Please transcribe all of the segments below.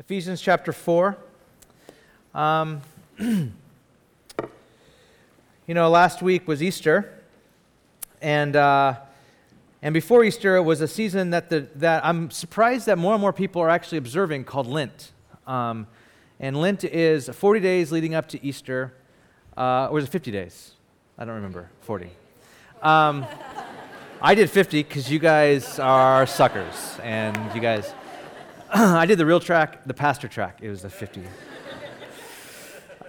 Ephesians chapter 4. Um, you know, last week was Easter, and, uh, and before Easter, it was a season that, the, that I'm surprised that more and more people are actually observing called Lent. Um, and Lent is 40 days leading up to Easter, uh, or was it 50 days? I don't remember. 40. Um, I did 50 because you guys are suckers, and you guys. I did the real track, the pastor track. It was the 50.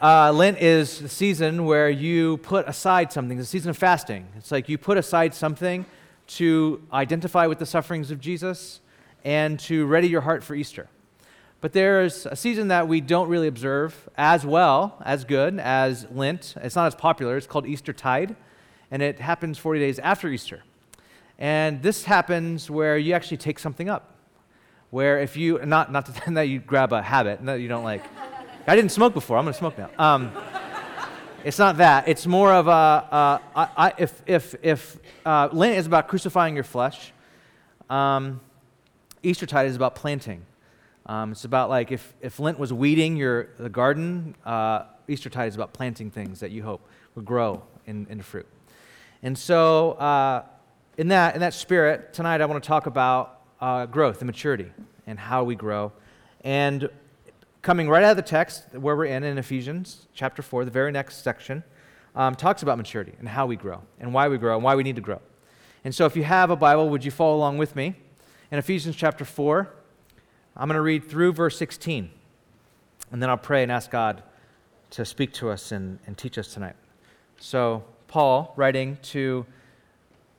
Uh, Lent is the season where you put aside something, the season of fasting. It's like you put aside something to identify with the sufferings of Jesus and to ready your heart for Easter. But there's a season that we don't really observe as well, as good as Lent. It's not as popular. It's called Easter Tide, and it happens 40 days after Easter. And this happens where you actually take something up where if you, not, not to, that you grab a habit, that you don't like, I didn't smoke before, I'm to smoke now. Um, it's not that. It's more of a, if, if, if uh, Lent is about crucifying your flesh, um, Eastertide is about planting. Um, it's about like if, if Lent was weeding your, the garden, uh, Eastertide is about planting things that you hope would grow in, into fruit. And so, uh, in, that, in that spirit, tonight I want to talk about uh, growth and maturity and how we grow. And coming right out of the text where we're in, in Ephesians chapter 4, the very next section, um, talks about maturity and how we grow and why we grow and why we need to grow. And so if you have a Bible, would you follow along with me? In Ephesians chapter 4, I'm going to read through verse 16. And then I'll pray and ask God to speak to us and, and teach us tonight. So, Paul, writing to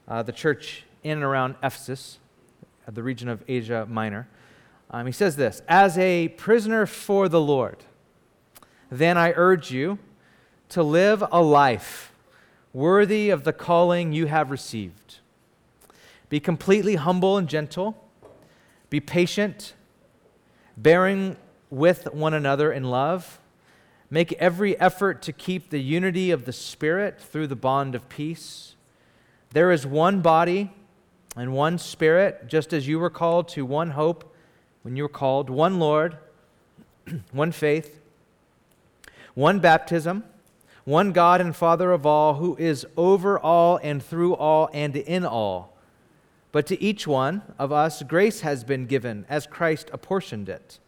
uh, the church in and around Ephesus, the region of Asia Minor. Um, he says this As a prisoner for the Lord, then I urge you to live a life worthy of the calling you have received. Be completely humble and gentle. Be patient, bearing with one another in love. Make every effort to keep the unity of the Spirit through the bond of peace. There is one body and one Spirit, just as you were called to one hope when you were called, one Lord, one faith, one baptism, one God and Father of all, who is over all and through all and in all. But to each one of us, grace has been given as Christ apportioned it.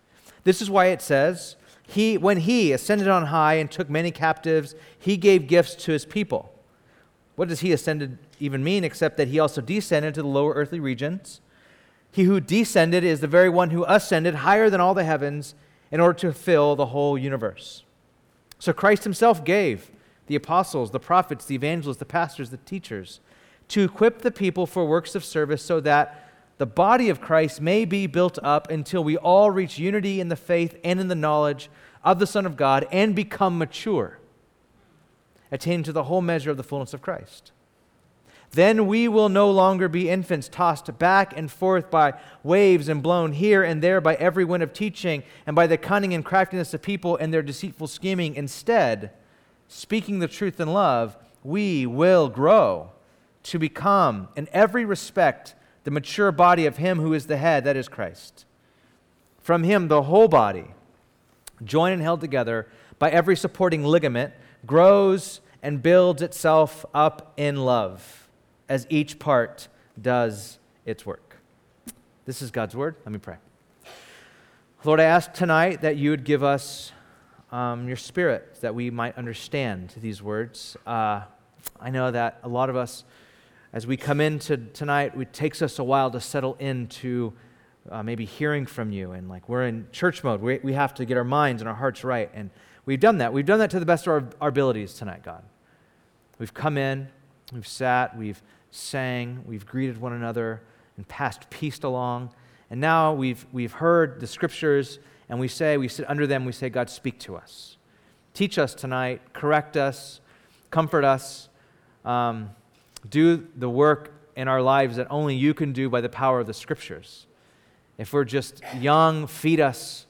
This is why it says, he, When he ascended on high and took many captives, he gave gifts to his people. What does he ascended even mean except that he also descended to the lower earthly regions? He who descended is the very one who ascended higher than all the heavens in order to fill the whole universe. So Christ himself gave the apostles, the prophets, the evangelists, the pastors, the teachers to equip the people for works of service so that the body of Christ may be built up until we all reach unity in the faith and in the knowledge of the Son of God and become mature attain to the whole measure of the fullness of Christ. Then we will no longer be infants tossed back and forth by waves and blown here and there by every wind of teaching and by the cunning and craftiness of people and their deceitful scheming. Instead, speaking the truth in love, we will grow to become, in every respect, the mature body of Him who is the head, that is Christ. From Him, the whole body, joined and held together by every supporting ligament, grows and builds itself up in love as each part does its work. This is God's word. Let me pray. Lord, I ask tonight that you would give us um, your spirit that we might understand these words. Uh, I know that a lot of us, as we come into tonight, it takes us a while to settle into uh, maybe hearing from you. And like we're in church mode, we, we have to get our minds and our hearts right. And We've done that. We've done that to the best of our, our abilities tonight, God. We've come in, we've sat, we've sang, we've greeted one another and passed peace along. And now we've, we've heard the scriptures and we say, we sit under them, we say, God, speak to us. Teach us tonight, correct us, comfort us, um, do the work in our lives that only you can do by the power of the scriptures. If we're just young, feed us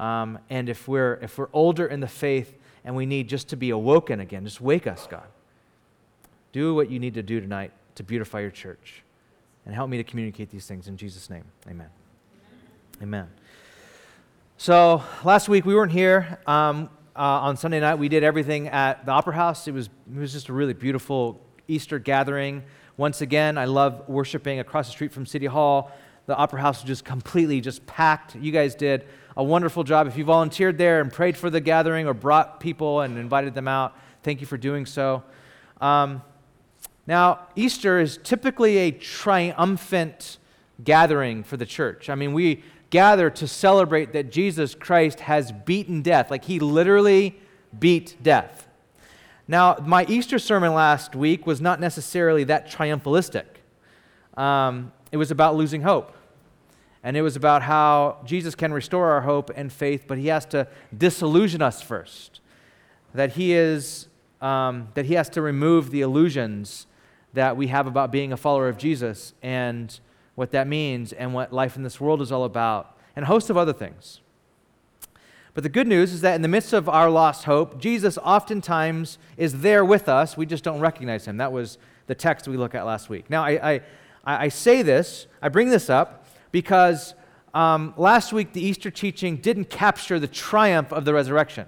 um, and if we're, if we're older in the faith and we need just to be awoken again, just wake us, God. Do what you need to do tonight to beautify your church. And help me to communicate these things in Jesus' name. Amen. Amen. So last week we weren't here. Um, uh, on Sunday night, we did everything at the Opera House. It was, it was just a really beautiful Easter gathering. Once again, I love worshiping across the street from City Hall. The Opera House was just completely just packed. You guys did a wonderful job. If you volunteered there and prayed for the gathering or brought people and invited them out, thank you for doing so. Um, now, Easter is typically a triumphant gathering for the church. I mean, we gather to celebrate that Jesus Christ has beaten death. Like he literally beat death. Now, my Easter sermon last week was not necessarily that triumphalistic. Um, it was about losing hope. And it was about how Jesus can restore our hope and faith, but he has to disillusion us first. That he is, um, that he has to remove the illusions that we have about being a follower of Jesus and what that means and what life in this world is all about, and a host of other things. But the good news is that in the midst of our lost hope, Jesus oftentimes is there with us. We just don't recognize him. That was the text we looked at last week. Now, I, I, I say this, I bring this up because um, last week the Easter teaching didn't capture the triumph of the resurrection.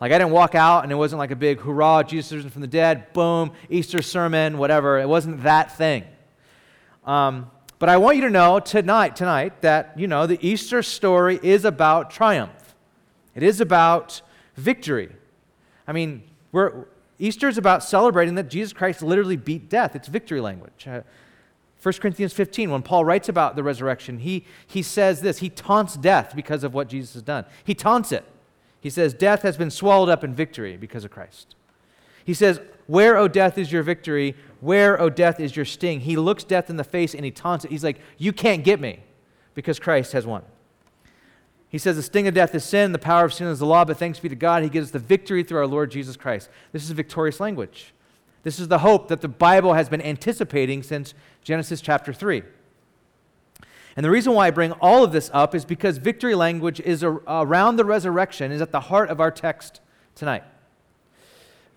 Like, I didn't walk out and it wasn't like a big hurrah, Jesus risen from the dead, boom, Easter sermon, whatever. It wasn't that thing. Um, but I want you to know tonight, tonight, that, you know, the Easter story is about triumph. It is about victory. I mean, Easter is about celebrating that Jesus Christ literally beat death. It's victory language. Uh, 1 Corinthians 15, when Paul writes about the resurrection, he, he says this He taunts death because of what Jesus has done. He taunts it. He says, Death has been swallowed up in victory because of Christ. He says, Where, O death, is your victory? Where, O death, is your sting? He looks death in the face and he taunts it. He's like, You can't get me because Christ has won. He says, The sting of death is sin, the power of sin is the law, but thanks be to God, He gives us the victory through our Lord Jesus Christ. This is victorious language. This is the hope that the Bible has been anticipating since Genesis chapter 3. And the reason why I bring all of this up is because victory language is around the resurrection, is at the heart of our text tonight.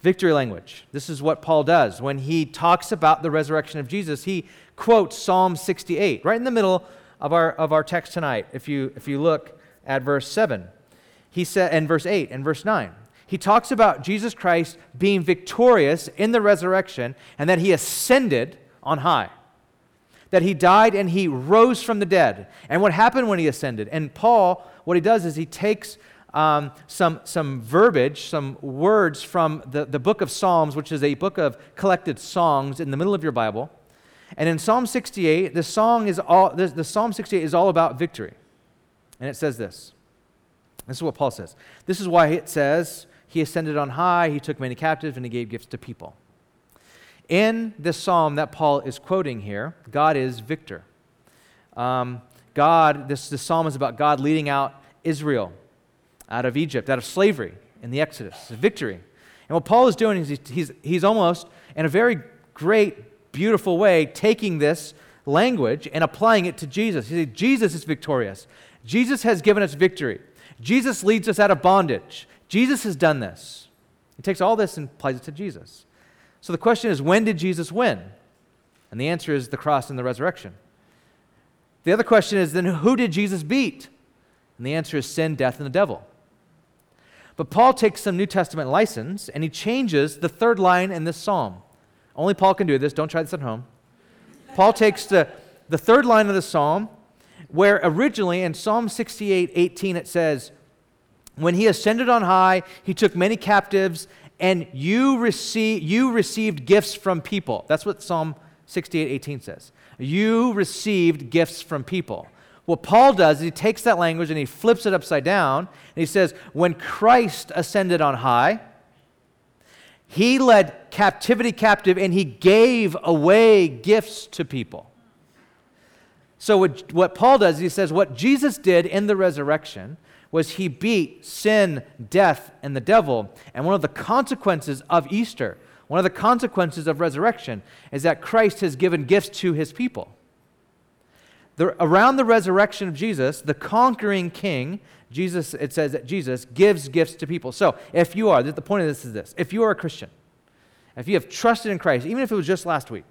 Victory language. This is what Paul does. When he talks about the resurrection of Jesus, he quotes Psalm 68, right in the middle of our, of our text tonight. If you, if you look at verse 7, he said, and verse 8 and verse 9. He talks about Jesus Christ being victorious in the resurrection and that he ascended on high that he died and he rose from the dead. And what happened when he ascended? And Paul, what he does is he takes um, some, some verbiage, some words from the, the book of Psalms, which is a book of collected songs in the middle of your Bible. And in Psalm 68, the, song is all, the, the Psalm 68 is all about victory. And it says this. This is what Paul says. This is why it says, He ascended on high, He took many captives, and He gave gifts to people. In this psalm that Paul is quoting here, God is victor. Um, God, this, this psalm is about God leading out Israel out of Egypt, out of slavery in the Exodus. Victory. And what Paul is doing is he's, he's almost, in a very great, beautiful way, taking this language and applying it to Jesus. He said, Jesus is victorious. Jesus has given us victory. Jesus leads us out of bondage. Jesus has done this. He takes all this and applies it to Jesus. So the question is when did Jesus win? And the answer is the cross and the resurrection. The other question is then who did Jesus beat? And the answer is sin, death, and the devil. But Paul takes some New Testament license and he changes the third line in this psalm. Only Paul can do this. Don't try this at home. Paul takes the, the third line of the psalm, where originally in Psalm 68 18 it says, When he ascended on high, he took many captives and you, receive, you received gifts from people. That's what Psalm 68 18 says. You received gifts from people. What Paul does is he takes that language and he flips it upside down, and he says, When Christ ascended on high, he led captivity captive and he gave away gifts to people. So, what, what Paul does, he says, what Jesus did in the resurrection was he beat sin, death, and the devil. And one of the consequences of Easter, one of the consequences of resurrection, is that Christ has given gifts to his people. The, around the resurrection of Jesus, the conquering king, Jesus, it says that Jesus gives gifts to people. So if you are, the point of this is this if you are a Christian, if you have trusted in Christ, even if it was just last week,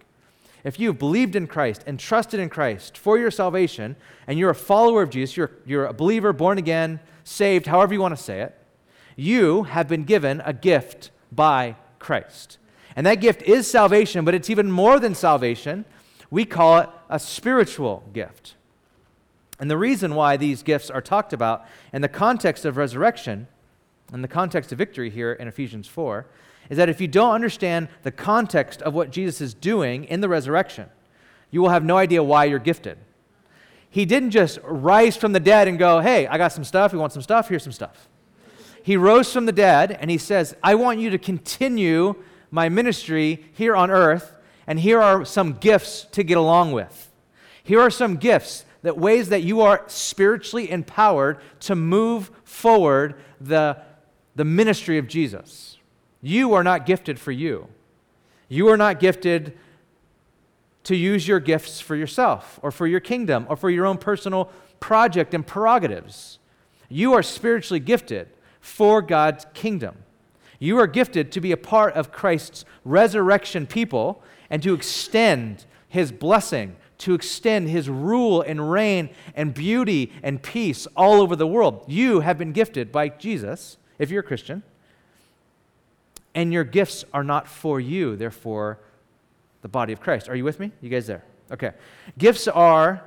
if you've believed in Christ and trusted in Christ for your salvation, and you're a follower of Jesus, you're, you're a believer, born again, saved, however you want to say it, you have been given a gift by Christ. And that gift is salvation, but it's even more than salvation. We call it a spiritual gift. And the reason why these gifts are talked about in the context of resurrection, in the context of victory here in Ephesians 4, is that if you don't understand the context of what Jesus is doing in the resurrection, you will have no idea why you're gifted. He didn't just rise from the dead and go, hey, I got some stuff. You want some stuff? Here's some stuff. He rose from the dead and he says, I want you to continue my ministry here on earth, and here are some gifts to get along with. Here are some gifts that ways that you are spiritually empowered to move forward the, the ministry of Jesus. You are not gifted for you. You are not gifted to use your gifts for yourself or for your kingdom or for your own personal project and prerogatives. You are spiritually gifted for God's kingdom. You are gifted to be a part of Christ's resurrection people and to extend his blessing to extend his rule and reign and beauty and peace all over the world. You have been gifted by Jesus, if you're a Christian, and your gifts are not for you, they're for the body of Christ. Are you with me? You guys there? Okay. Gifts are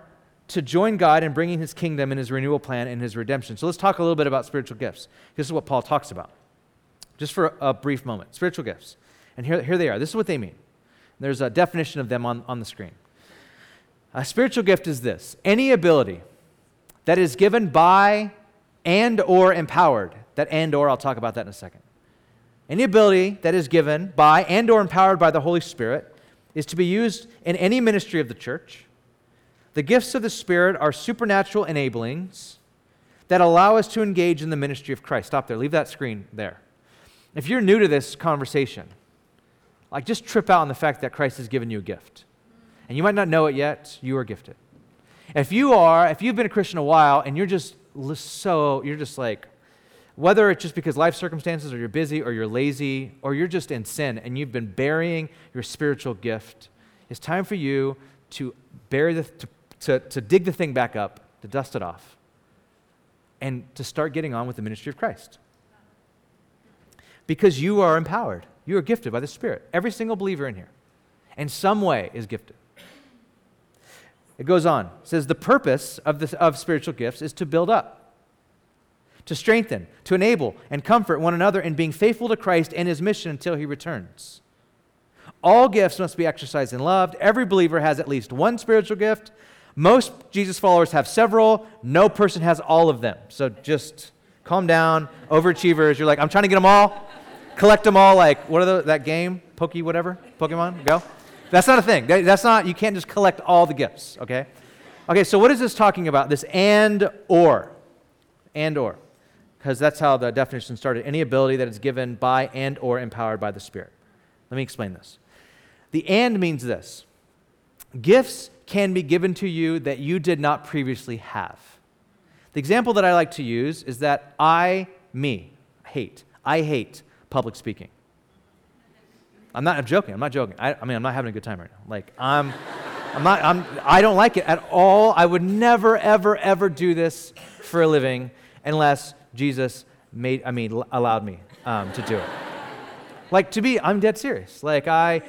to join God in bringing his kingdom and his renewal plan and his redemption. So let's talk a little bit about spiritual gifts. This is what Paul talks about. Just for a brief moment. Spiritual gifts. And here, here they are. This is what they mean. There's a definition of them on, on the screen. A spiritual gift is this any ability that is given by and or empowered. That and or, I'll talk about that in a second. Any ability that is given by and or empowered by the Holy Spirit is to be used in any ministry of the church. The gifts of the Spirit are supernatural enablings that allow us to engage in the ministry of Christ. Stop there. Leave that screen there. If you're new to this conversation, like just trip out on the fact that Christ has given you a gift and you might not know it yet, you are gifted. If you are, if you've been a Christian a while and you're just so, you're just like, whether it's just because life circumstances or you're busy or you're lazy or you're just in sin and you've been burying your spiritual gift, it's time for you to bury the, to, to, to dig the thing back up, to dust it off, and to start getting on with the ministry of Christ. Because you are empowered. You are gifted by the Spirit. Every single believer in here, in some way, is gifted. It goes on. It says the purpose of, the, of spiritual gifts is to build up, to strengthen, to enable, and comfort one another in being faithful to Christ and his mission until he returns. All gifts must be exercised and loved. Every believer has at least one spiritual gift. Most Jesus followers have several. No person has all of them. So just calm down. Overachievers, you're like, I'm trying to get them all. Collect them all like, what are the, that game? Pokey, whatever? Pokemon? Go. That's not a thing. That's not, you can't just collect all the gifts, okay? Okay, so what is this talking about? This and or. And or. Because that's how the definition started. Any ability that is given by and or empowered by the Spirit. Let me explain this. The and means this gifts can be given to you that you did not previously have. The example that I like to use is that I, me, hate. I hate public speaking. I'm not I'm joking. I'm not joking. I, I, mean, I'm not having a good time right now. Like, I'm, I'm not, I'm, I don't like it at all. I would never, ever, ever do this for a living unless Jesus made, I mean, allowed me um, to do it. like, to be, I'm dead serious. Like, I,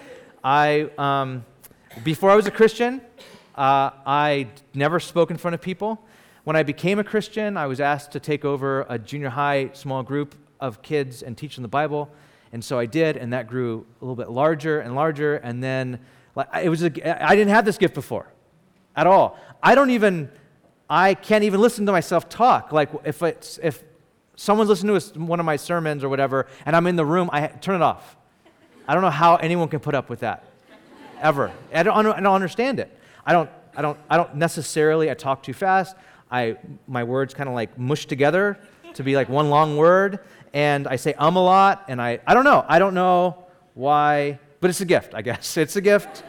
I, um, before I was a Christian, uh, I never spoke in front of people. When I became a Christian, I was asked to take over a junior high small group of kids and teach them the Bible. And so I did, and that grew a little bit larger and larger. And then like, it was a, I didn't have this gift before at all. I don't even, I can't even listen to myself talk. Like if, it's, if someone's listening to one of my sermons or whatever, and I'm in the room, I turn it off. I don't know how anyone can put up with that, ever. I don't, I don't understand it. I don't, I don't, I don't necessarily, I talk too fast. I, my words kind of like mush together to be like one long word and I say um a lot, and I, I don't know. I don't know why, but it's a gift, I guess. It's a gift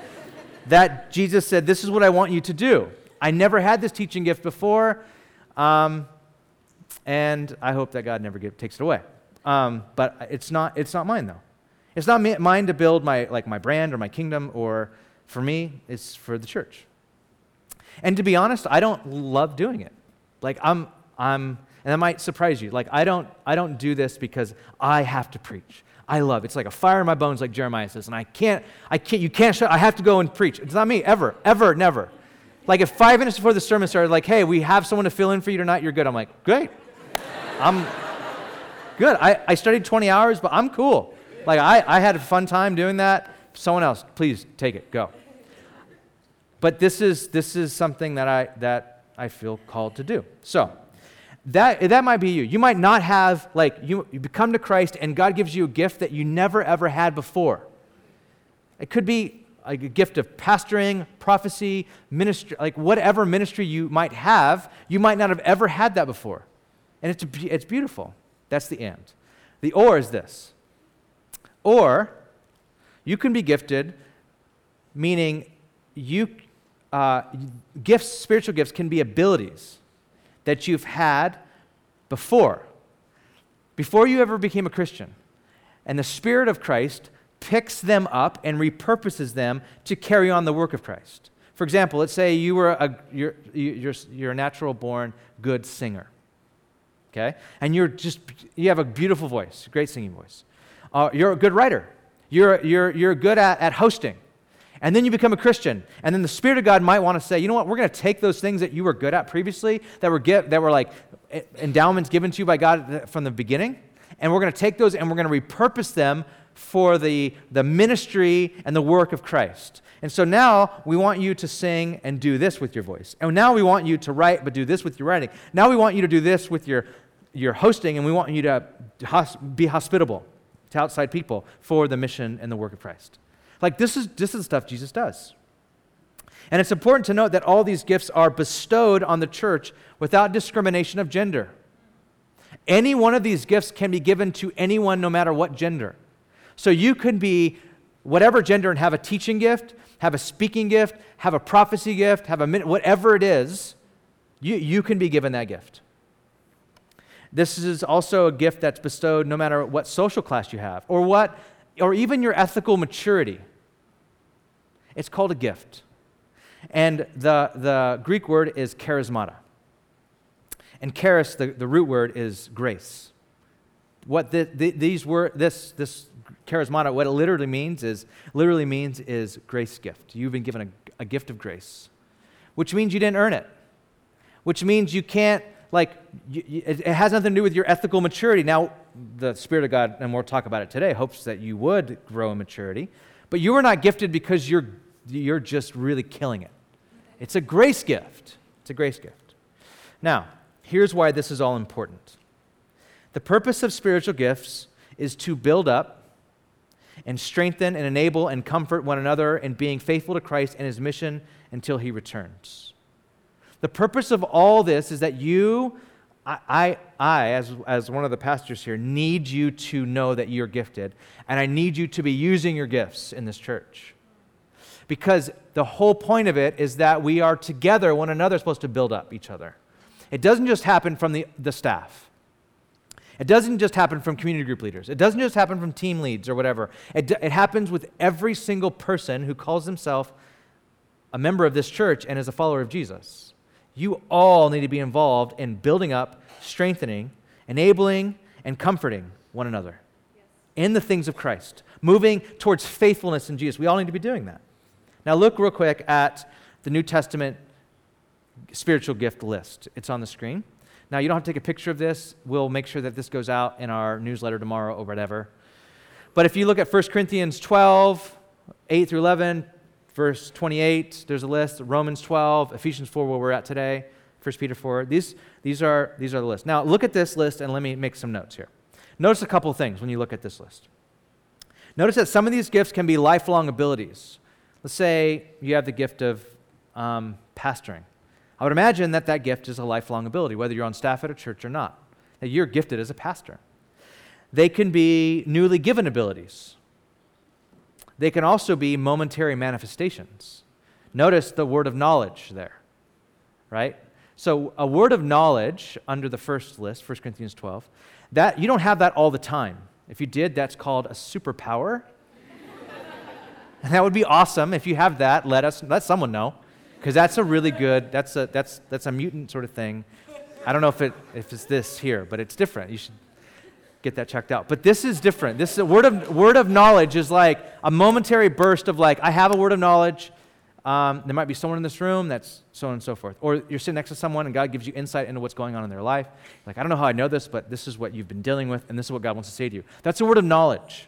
that Jesus said, This is what I want you to do. I never had this teaching gift before, um, and I hope that God never takes it away. Um, but it's not, it's not mine, though. It's not mine to build my, like, my brand or my kingdom or For me, it's for the church. And to be honest, I don't love doing it. Like I'm I'm and that might surprise you. Like I don't I don't do this because I have to preach. I love. It's like a fire in my bones, like Jeremiah says, and I can't, I can't, you can't shut. I have to go and preach. It's not me, ever, ever, never. Like if five minutes before the sermon started, like, hey, we have someone to fill in for you tonight, you're good. I'm like, great. I'm good. I, I studied 20 hours, but I'm cool. Like I, I had a fun time doing that. Someone else, please take it, go. But this is this is something that I that I feel called to do. So that, that might be you. You might not have, like, you, you come to Christ and God gives you a gift that you never ever had before. It could be a gift of pastoring, prophecy, ministry, like whatever ministry you might have, you might not have ever had that before. And it's, it's beautiful. That's the and. The or is this. Or you can be gifted, meaning you, uh, gifts, spiritual gifts can be abilities that you've had before, before you ever became a Christian. And the Spirit of Christ picks them up and repurposes them to carry on the work of Christ. For example, let's say you were a, you're, you're, you're a natural born good singer. Okay? And you're just, you have a beautiful voice, great singing voice. Uh, you're a good writer. You're, you're, you're good at, at hosting and then you become a Christian. And then the Spirit of God might want to say, you know what, we're going to take those things that you were good at previously, that were, get, that were like endowments given to you by God from the beginning, and we're going to take those and we're going to repurpose them for the, the ministry and the work of Christ. And so now we want you to sing and do this with your voice. And now we want you to write, but do this with your writing. Now we want you to do this with your, your hosting, and we want you to be hospitable to outside people for the mission and the work of Christ. Like, this is, this is stuff Jesus does. And it's important to note that all these gifts are bestowed on the church without discrimination of gender. Any one of these gifts can be given to anyone, no matter what gender. So you can be whatever gender and have a teaching gift, have a speaking gift, have a prophecy gift, have a whatever it is, you, you can be given that gift. This is also a gift that's bestowed no matter what social class you have or what or even your ethical maturity. It's called a gift. And the, the Greek word is charismata. And charis, the, the root word, is grace. What the, the, these were, this, this charismata, what it literally means is, literally means is grace gift. You've been given a, a gift of grace, which means you didn't earn it, which means you can't, like, you, you, it, it has nothing to do with your ethical maturity. Now, the Spirit of God, and we'll talk about it today, hopes that you would grow in maturity. But you are not gifted because you're you're just really killing it. It's a grace gift. It's a grace gift. Now, here's why this is all important. The purpose of spiritual gifts is to build up and strengthen and enable and comfort one another in being faithful to Christ and his mission until he returns. The purpose of all this is that you, I, I, I, as, as one of the pastors here, need you to know that you're gifted, and I need you to be using your gifts in this church because the whole point of it is that we are together, one another, supposed to build up each other. It doesn't just happen from the, the staff. It doesn't just happen from community group leaders. It doesn't just happen from team leads or whatever. It, it happens with every single person who calls himself a member of this church and is a follower of Jesus. You all need to be involved in building up, strengthening, enabling, and comforting one another in the things of Christ, moving towards faithfulness in Jesus. We all need to be doing that. Now, look real quick at the New Testament spiritual gift list. It's on the screen. Now, you don't have to take a picture of this. We'll make sure that this goes out in our newsletter tomorrow or whatever. But if you look at 1 Corinthians 12, 8 through 11, verse 28, there's a list. Romans 12, Ephesians 4, where we're at today, 1 Peter 4. These, these, are, these are the list. Now, look at this list and let me make some notes here. Notice a couple things when you look at this list. Notice that some of these gifts can be lifelong abilities. Let's say you have the gift of um, pastoring. I would imagine that that gift is a lifelong ability, whether you're on staff at a church or not, that you're gifted as a pastor. They can be newly given abilities. They can also be momentary manifestations. Notice the word of knowledge there, right? So, a word of knowledge under the first list, 1 Corinthians 12, that you don't have that all the time. If you did, that's called a superpower And that would be awesome. If you have that, let us let someone know. Because that's a really good, that's a that's that's a mutant sort of thing. I don't know if it if it's this here, but it's different. You should get that checked out. But this is different. This is word of word of knowledge is like a momentary burst of like, I have a word of knowledge. Um, there might be someone in this room that's so on and so forth. Or you're sitting next to someone and God gives you insight into what's going on in their life. Like, I don't know how I know this, but this is what you've been dealing with, and this is what God wants to say to you. That's a word of knowledge.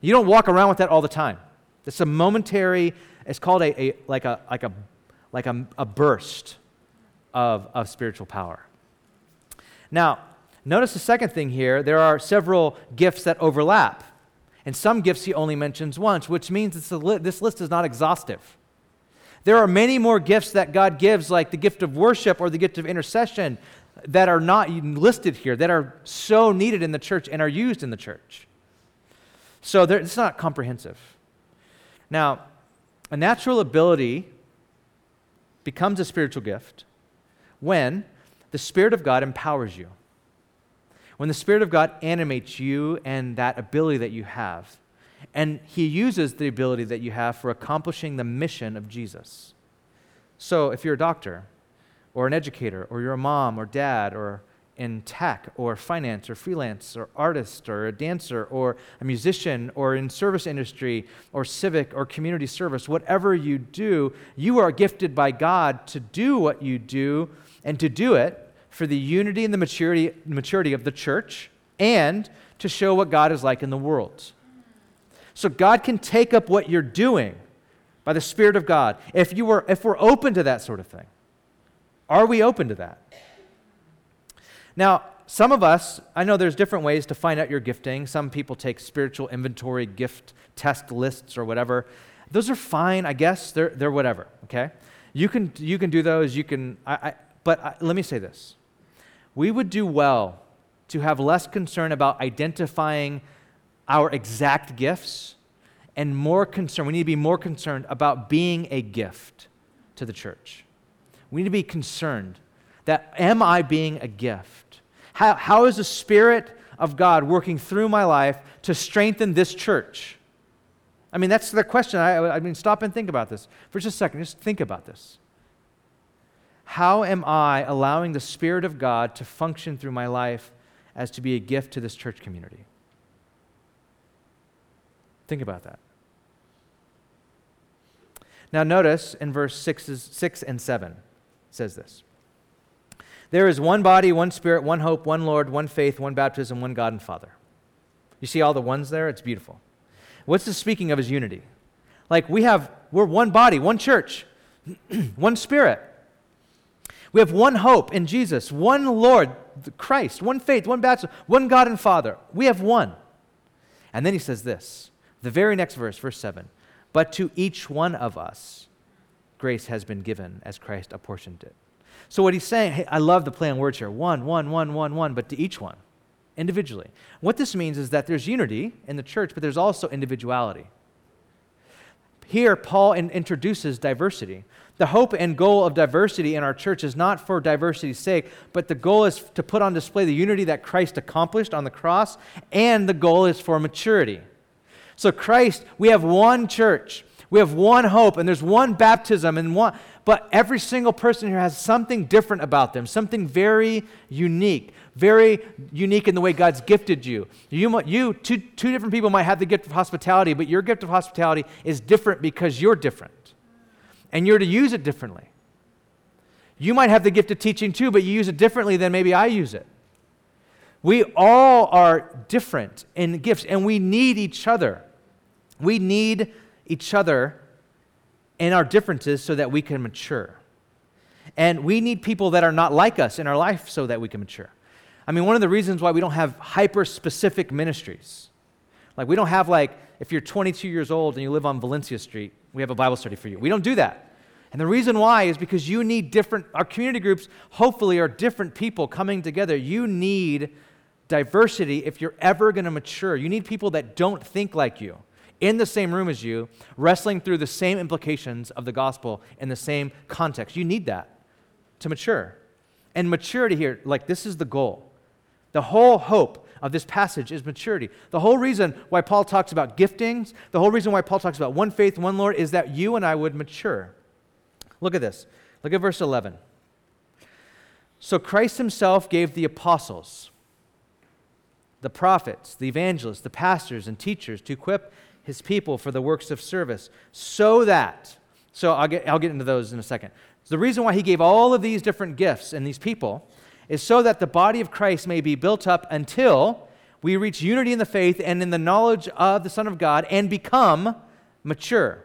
You don't walk around with that all the time. It's a momentary, it's called a, a like a like a like a, a burst of, of spiritual power. Now, notice the second thing here. There are several gifts that overlap. And some gifts he only mentions once, which means li- this list is not exhaustive. There are many more gifts that God gives, like the gift of worship or the gift of intercession, that are not listed here, that are so needed in the church and are used in the church. So it's not comprehensive. Now, a natural ability becomes a spiritual gift when the Spirit of God empowers you. When the Spirit of God animates you and that ability that you have. And He uses the ability that you have for accomplishing the mission of Jesus. So if you're a doctor, or an educator, or you're a mom or dad, or in tech or finance or freelance or artist or a dancer or a musician or in service industry or civic or community service whatever you do you are gifted by god to do what you do and to do it for the unity and the maturity, maturity of the church and to show what god is like in the world. So god can take up what you're doing by the spirit of god if you were if we're open to that sort of thing. Are we open to that now, some of us, I know there's different ways to find out your gifting. Some people take spiritual inventory gift test lists or whatever. Those are fine, I guess. They're, they're whatever, okay? You can, you can do those. You can, I, I, but I, let me say this. We would do well to have less concern about identifying our exact gifts and more concerned. We need to be more concerned about being a gift to the church. We need to be concerned that am I being a gift? How, how is the Spirit of God working through my life to strengthen this church? I mean, that's the question. I, I mean, stop and think about this for just a second. Just think about this. How am I allowing the Spirit of God to function through my life as to be a gift to this church community? Think about that. Now, notice in verse 6, 6 and 7 says this there is one body, one spirit, one hope, one Lord, one faith, one baptism, one God and Father. You see all the ones there? It's beautiful. What's this speaking of is unity? Like we have, we're one body, one church, one spirit. We have one hope in Jesus, one Lord, Christ, one faith, one baptism, one God and Father. We have one. And then he says this, the very next verse, verse 7 But to each one of us, grace has been given as Christ apportioned it. So what he's saying, hey, I love the play on words here. One, one, one, one, one, but to each one, individually. What this means is that there's unity in the church, but there's also individuality. Here, Paul in, introduces diversity. The hope and goal of diversity in our church is not for diversity's sake, but the goal is to put on display the unity that Christ accomplished on the cross, and the goal is for maturity. So, Christ, we have one church, we have one hope, and there's one baptism, and one, but every single person here has something different about them, something very unique, very unique in the way God's gifted you. You, you two, two different people might have the gift of hospitality, but your gift of hospitality is different because you're different. And you're to use it differently. You might have the gift of teaching too, but you use it differently than maybe I use it. We all are different in gifts, and we need each other. We need each other in our differences so that we can mature. And we need people that are not like us in our life so that we can mature. I mean, one of the reasons why we don't have hyper specific ministries, like we don't have, like, if you're 22 years old and you live on Valencia Street, we have a Bible study for you. We don't do that. And the reason why is because you need different, our community groups hopefully are different people coming together. You need diversity if you're ever going to mature. You need people that don't think like you in the same room as you, wrestling through the same implications of the gospel in the same context. You need that to mature. And maturity here, like this is the goal. The whole hope of this passage is maturity. The whole reason why Paul talks about giftings, the whole reason why Paul talks about one faith, one Lord, is that you and I would mature. Look at this. Look at verse 11. So Christ himself gave the apostles, the prophets, the evangelists, the pastors, and teachers to equip his people for the works of service, so that, so I'll get, I'll get into those in a second. The reason why he gave all of these different gifts and these people is so that the body of Christ may be built up until we reach unity in the faith and in the knowledge of the Son of God and become mature.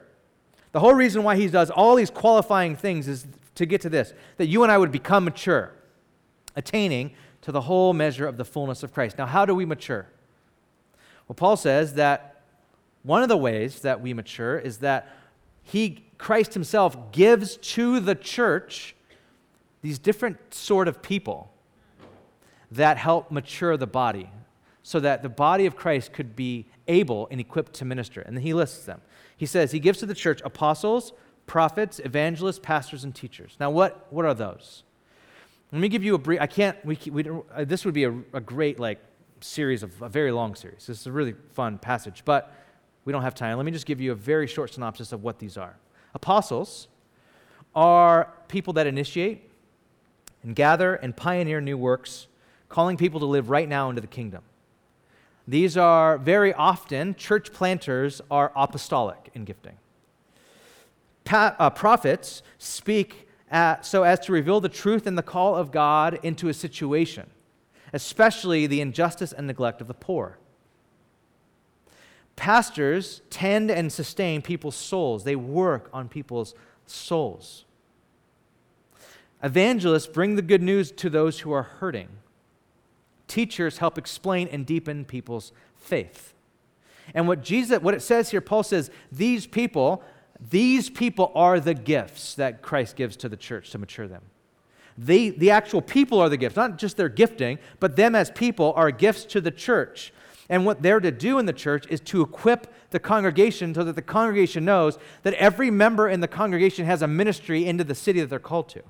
The whole reason why he does all these qualifying things is to get to this that you and I would become mature, attaining to the whole measure of the fullness of Christ. Now, how do we mature? Well, Paul says that one of the ways that we mature is that he, Christ himself, gives to the church these different sort of people that help mature the body so that the body of Christ could be able and equipped to minister. And he lists them. He says he gives to the church apostles, prophets, evangelists, pastors, and teachers. Now, what, what are those? Let me give you a brief. I can't. We, we uh, this would be a, a great like series of a very long series. This is a really fun passage, but we don't have time. Let me just give you a very short synopsis of what these are. Apostles are people that initiate and gather and pioneer new works, calling people to live right now into the kingdom. These are very often, church planters are apostolic in gifting. Pa- uh, prophets speak at, so as to reveal the truth and the call of God into a situation, especially the injustice and neglect of the poor. Pastors tend and sustain people's souls, they work on people's souls. Evangelists bring the good news to those who are hurting. Teachers help explain and deepen people's faith. And what Jesus what it says here Paul says these people these people are the gifts that Christ gives to the church to mature them. They, the actual people are the gifts, not just their gifting, but them as people are gifts to the church. And what they're to do in the church is to equip the congregation so that the congregation knows that every member in the congregation has a ministry into the city that they're called to.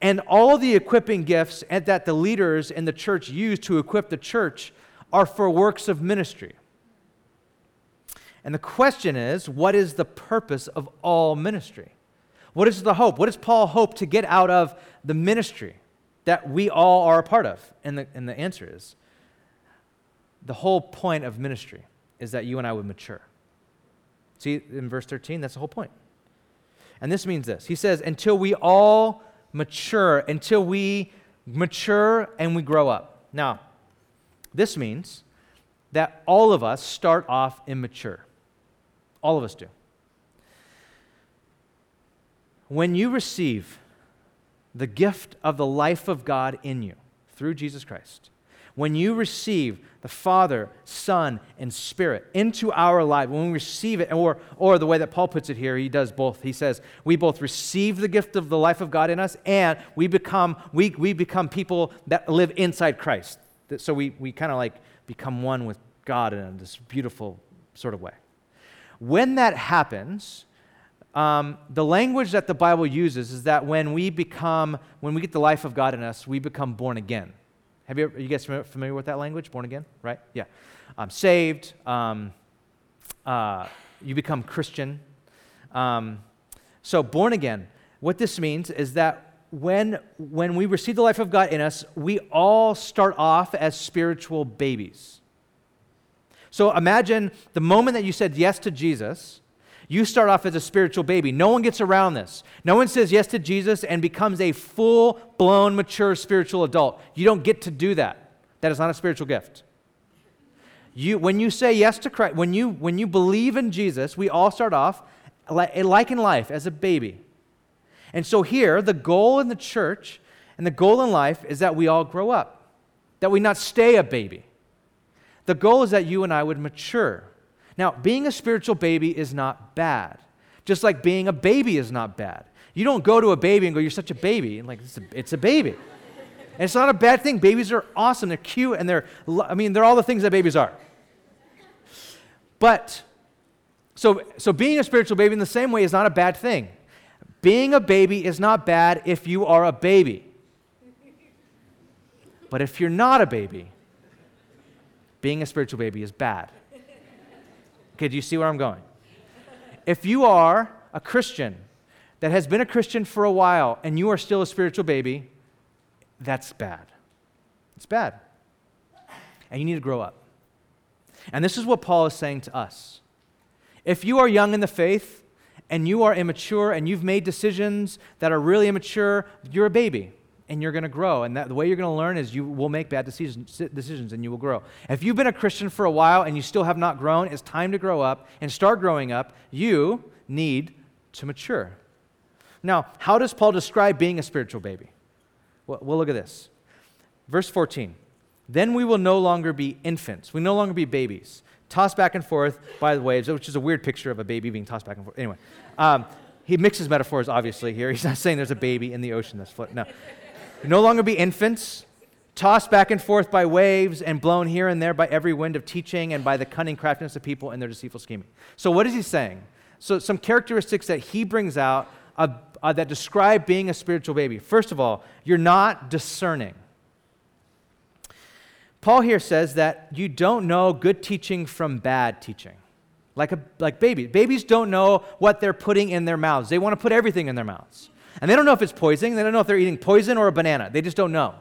And all the equipping gifts that the leaders in the church use to equip the church are for works of ministry. And the question is what is the purpose of all ministry? What is the hope? What does Paul hope to get out of the ministry that we all are a part of? And the, and the answer is the whole point of ministry is that you and I would mature. See, in verse 13, that's the whole point. And this means this He says, until we all mature until we mature and we grow up. Now, this means that all of us start off immature. All of us do. When you receive the gift of the life of God in you through Jesus Christ, when you receive the Father, Son, and Spirit into our life, when we receive it, or, or the way that Paul puts it here, he does both. He says, we both receive the gift of the life of God in us, and we become, we, we become people that live inside Christ. So we, we kind of like become one with God in this beautiful sort of way. When that happens, um, the language that the Bible uses is that when we become, when we get the life of God in us, we become born again. Have you, you guys familiar with that language? Born again, right? Yeah. Um, saved. Um, uh, you become Christian. Um, so, born again. What this means is that when, when we receive the life of God in us, we all start off as spiritual babies. So, imagine the moment that you said yes to Jesus you start off as a spiritual baby. No one gets around this. No one says yes to Jesus and becomes a full blown, mature spiritual adult. You don't get to do that. That is not a spiritual gift. You, when you say yes to Christ, when you, when you believe in Jesus, we all start off like in life as a baby. And so here, the goal in the church and the goal in life is that we all grow up, that we not stay a baby. The goal is that you and I would mature. Now, being a spiritual baby is not bad, just like being a baby is not bad. You don't go to a baby and go, You're such a baby. And like, it's a, it's a baby. And it's not a bad thing. Babies are awesome. They're cute and they're, I mean, they're all the things that babies are. But, so, so being a spiritual baby in the same way is not a bad thing. Being a baby is not bad if you are a baby. But if you're not a baby, being a spiritual baby is bad. Okay, do you see where I'm going? If you are a Christian that has been a Christian for a while and you are still a spiritual baby, that's bad. It's bad. And you need to grow up. And this is what Paul is saying to us. If you are young in the faith and you are immature and you've made decisions that are really immature, you're a baby and you're going to grow. And that, the way you're going to learn is you will make bad decisions, decisions and you will grow. If you've been a Christian for a while and you still have not grown, it's time to grow up and start growing up. You need to mature. Now, how does Paul describe being a spiritual baby? Well, we'll look at this. Verse 14. Then we will no longer be infants. We no longer be babies, tossed back and forth by the waves, which is a weird picture of a baby being tossed back and forth. Anyway, um, he mixes metaphors, obviously, here. He's not saying there's a baby in the ocean that's floating. No. No longer be infants, tossed back and forth by waves and blown here and there by every wind of teaching and by the cunning craftiness of people and their deceitful scheming. So, what is he saying? So, some characteristics that he brings out uh, uh, that describe being a spiritual baby. First of all, you're not discerning. Paul here says that you don't know good teaching from bad teaching. Like, a, like babies. Babies don't know what they're putting in their mouths. They want to put everything in their mouths. And they don't know if it's poison. They don't know if they're eating poison or a banana. They just don't know.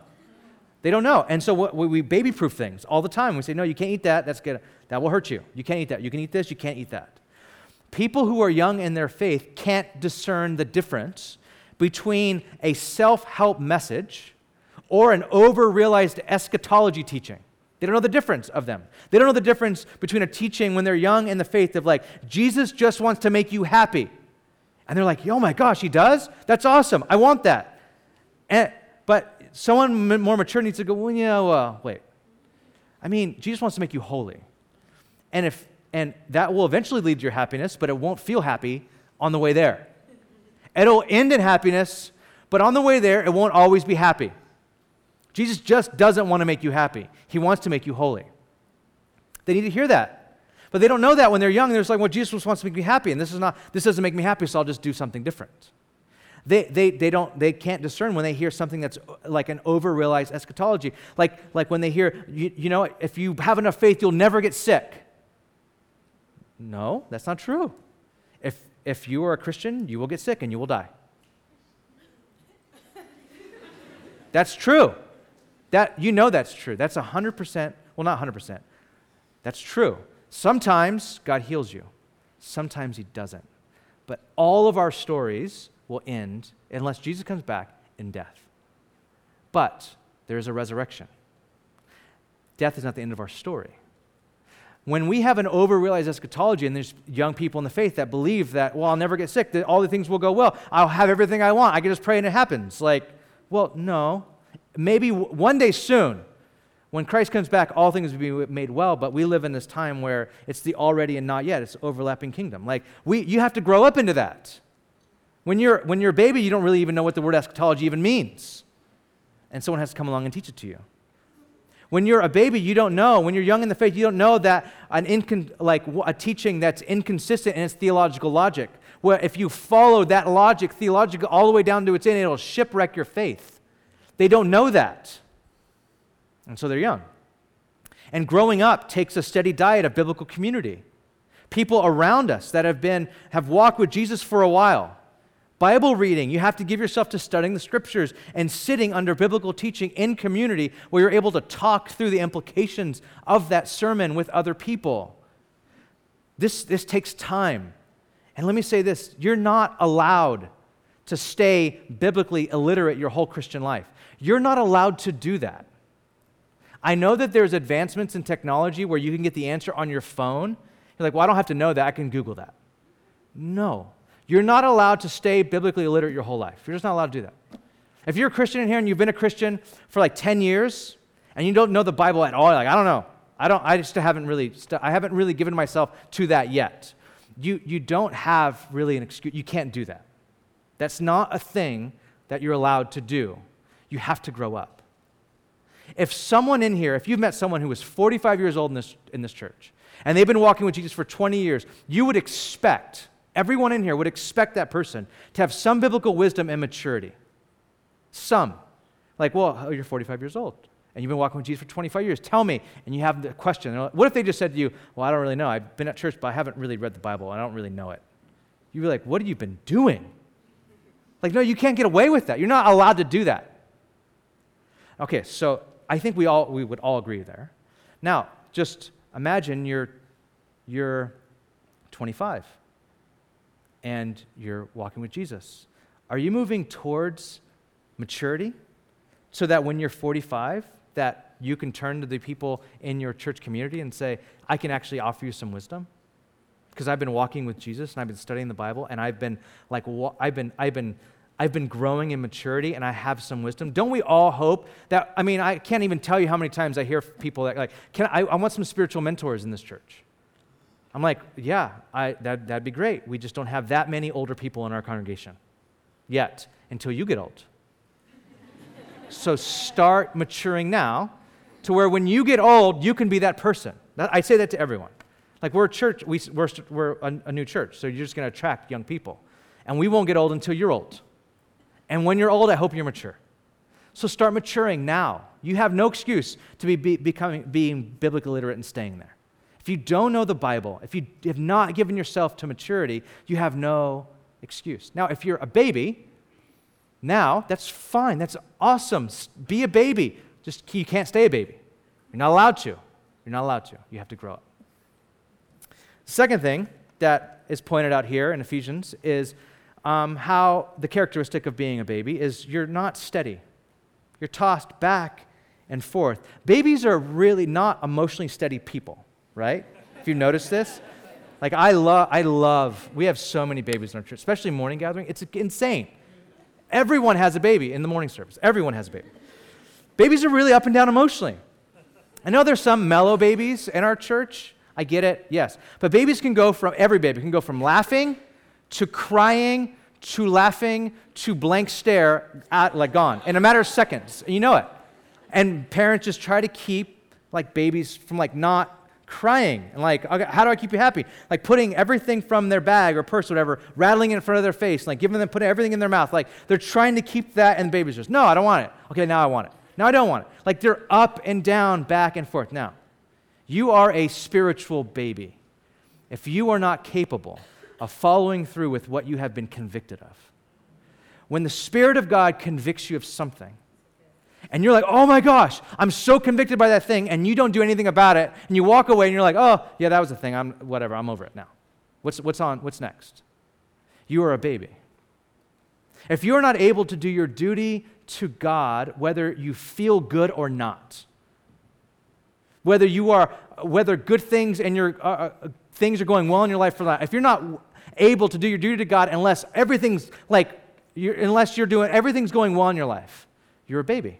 They don't know. And so we, we baby proof things all the time. We say, no, you can't eat that. That's good. That will hurt you. You can't eat that. You can eat this. You can't eat that. People who are young in their faith can't discern the difference between a self help message or an over realized eschatology teaching. They don't know the difference of them. They don't know the difference between a teaching when they're young in the faith of like, Jesus just wants to make you happy. And they're like, oh my gosh, he does? That's awesome. I want that. And, but someone more mature needs to go, well, yeah, well, wait. I mean, Jesus wants to make you holy. And, if, and that will eventually lead to your happiness, but it won't feel happy on the way there. It'll end in happiness, but on the way there, it won't always be happy. Jesus just doesn't want to make you happy, He wants to make you holy. They need to hear that. But they don't know that when they're young. They're just like, well, Jesus wants to make me happy, and this, is not, this doesn't make me happy, so I'll just do something different. They, they, they, don't, they can't discern when they hear something that's like an over realized eschatology. Like, like when they hear, you, you know, if you have enough faith, you'll never get sick. No, that's not true. If, if you are a Christian, you will get sick and you will die. That's true. That, you know that's true. That's 100%, well, not 100%. That's true. Sometimes God heals you, sometimes He doesn't. But all of our stories will end, unless Jesus comes back, in death. But there is a resurrection. Death is not the end of our story. When we have an over realized eschatology, and there's young people in the faith that believe that, well, I'll never get sick, that all the things will go well, I'll have everything I want, I can just pray and it happens. Like, well, no, maybe one day soon, when Christ comes back, all things will be made well, but we live in this time where it's the already and not yet. It's overlapping kingdom. Like, we, you have to grow up into that. When you're, when you're a baby, you don't really even know what the word eschatology even means. And someone has to come along and teach it to you. When you're a baby, you don't know. When you're young in the faith, you don't know that an incon- like a teaching that's inconsistent in its theological logic. Where if you follow that logic theological all the way down to its end, it'll shipwreck your faith. They don't know that. And so they're young. And growing up takes a steady diet of biblical community. People around us that have been have walked with Jesus for a while. Bible reading, you have to give yourself to studying the scriptures and sitting under biblical teaching in community where you're able to talk through the implications of that sermon with other people. This, this takes time. And let me say this you're not allowed to stay biblically illiterate your whole Christian life. You're not allowed to do that. I know that there's advancements in technology where you can get the answer on your phone. You're like, well, I don't have to know that. I can Google that. No. You're not allowed to stay biblically illiterate your whole life. You're just not allowed to do that. If you're a Christian in here and you've been a Christian for like 10 years and you don't know the Bible at all, like, I don't know. I, don't, I just haven't really, I haven't really given myself to that yet. You, you don't have really an excuse. You can't do that. That's not a thing that you're allowed to do you have to grow up. If someone in here, if you've met someone who is 45 years old in this, in this church, and they've been walking with Jesus for 20 years, you would expect, everyone in here would expect that person to have some biblical wisdom and maturity. Some. Like, well, oh, you're 45 years old. and you've been walking with Jesus for 25 years. Tell me. And you have the question. What if they just said to you, Well, I don't really know. I've been at church, but I haven't really read the Bible. I don't really know it. You'd be like, What have you been doing? Like, no, you can't get away with that. You're not allowed to do that. Okay, so I think we all we would all agree there. Now, just imagine you're you're 25 and you're walking with Jesus. Are you moving towards maturity so that when you're 45 that you can turn to the people in your church community and say, I can actually offer you some wisdom? Because I've been walking with Jesus and I've been studying the Bible and I've been like, I've been, I've been, I've been growing in maturity and I have some wisdom. Don't we all hope that? I mean, I can't even tell you how many times I hear people that, like, can I, I want some spiritual mentors in this church. I'm like, yeah, I, that, that'd be great. We just don't have that many older people in our congregation yet until you get old. so start maturing now to where when you get old, you can be that person. I say that to everyone. Like, we're a church, we, we're, we're a, a new church, so you're just going to attract young people. And we won't get old until you're old. And when you're old, I hope you're mature. So start maturing now. You have no excuse to be, be becoming, being biblically literate and staying there. If you don't know the Bible, if you have not given yourself to maturity, you have no excuse. Now, if you're a baby, now that's fine. That's awesome. Be a baby. Just you can't stay a baby. You're not allowed to. You're not allowed to. You have to grow up. Second thing that is pointed out here in Ephesians is um, how the characteristic of being a baby is you're not steady. You're tossed back and forth. Babies are really not emotionally steady people, right? If you notice this, like I love, I love. We have so many babies in our church, especially morning gathering. It's insane. Everyone has a baby in the morning service. Everyone has a baby. Babies are really up and down emotionally. I know there's some mellow babies in our church. I get it, yes. But babies can go from, every baby can go from laughing to crying to laughing to blank stare, at, like gone, in a matter of seconds. You know it. And parents just try to keep like babies from like not crying. And like okay, how do i keep you happy? Like putting everything from their bag or purse or whatever rattling in front of their face like giving them putting everything in their mouth. Like they're trying to keep that and the baby's just no i don't want it. Okay now i want it. Now i don't want it. Like they're up and down back and forth. Now you are a spiritual baby. If you are not capable of following through with what you have been convicted of when the spirit of god convicts you of something and you're like, oh my gosh, I'm so convicted by that thing, and you don't do anything about it, and you walk away and you're like, oh, yeah, that was the thing. I'm whatever, I'm over it now. What's, what's on? What's next? You are a baby. If you're not able to do your duty to God, whether you feel good or not, whether you are, whether good things and your uh, uh, things are going well in your life for that, if you're not able to do your duty to God unless everything's like, you're, unless you're doing everything's going well in your life, you're a baby.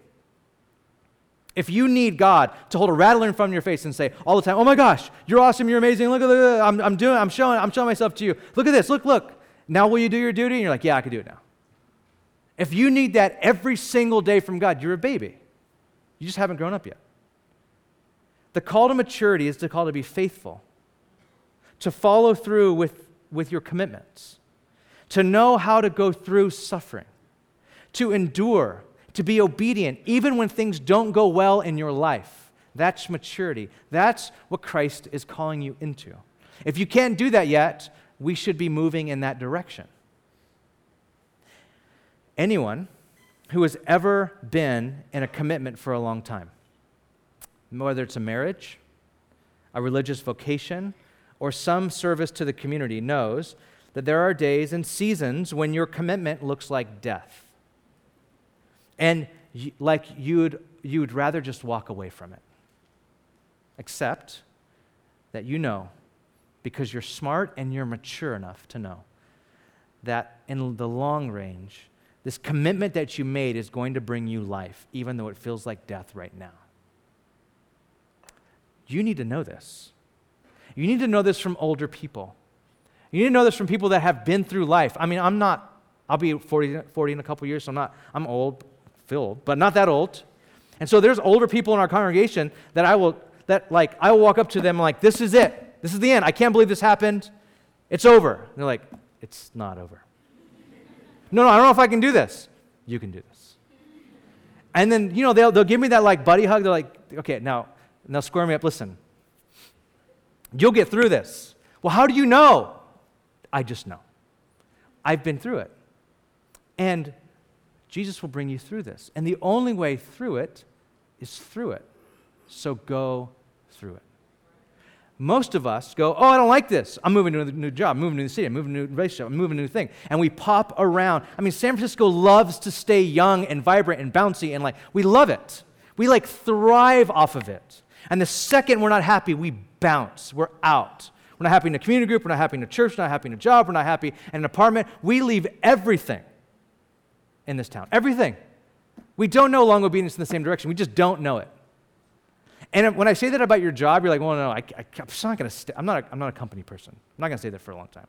If you need God to hold a rattler in front of your face and say all the time, "Oh my gosh, you're awesome, you're amazing. Look at this. I'm, I'm doing, I'm showing, I'm showing myself to you. Look at this. Look, look. Now will you do your duty?" And you're like, "Yeah, I can do it now." If you need that every single day from God, you're a baby. You just haven't grown up yet. The call to maturity is the call to be faithful, to follow through with, with your commitments, to know how to go through suffering, to endure to be obedient even when things don't go well in your life. That's maturity. That's what Christ is calling you into. If you can't do that yet, we should be moving in that direction. Anyone who has ever been in a commitment for a long time, whether it's a marriage, a religious vocation, or some service to the community, knows that there are days and seasons when your commitment looks like death and like you'd, you'd rather just walk away from it. Except that you know, because you're smart and you're mature enough to know, that in the long range, this commitment that you made is going to bring you life, even though it feels like death right now. You need to know this. You need to know this from older people. You need to know this from people that have been through life. I mean, I'm not, I'll be 40, 40 in a couple years, so I'm not, I'm old, filled, but not that old. And so there's older people in our congregation that I will, that like, I will walk up to them like, this is it. This is the end. I can't believe this happened. It's over. And they're like, it's not over. no, no, I don't know if I can do this. You can do this. And then, you know, they'll, they'll give me that like buddy hug. They're like, okay, now, now square me up. Listen, you'll get through this. Well, how do you know? I just know. I've been through it. And Jesus will bring you through this. And the only way through it is through it. So go through it. Most of us go, Oh, I don't like this. I'm moving to a new job, I'm moving to a new city, I'm moving to a new relationship, I'm moving to a new thing. And we pop around. I mean, San Francisco loves to stay young and vibrant and bouncy, and like, we love it. We like thrive off of it. And the second we're not happy, we bounce. We're out. We're not happy in a community group, we're not happy in a church, we're not happy in a job, we're not happy in an apartment. We leave everything in this town. Everything. We don't know long obedience in the same direction. We just don't know it. And when I say that about your job, you're like, well, no, I, I, I'm not going to. I'm not. A, I'm not a company person. I'm not going to say that for a long time.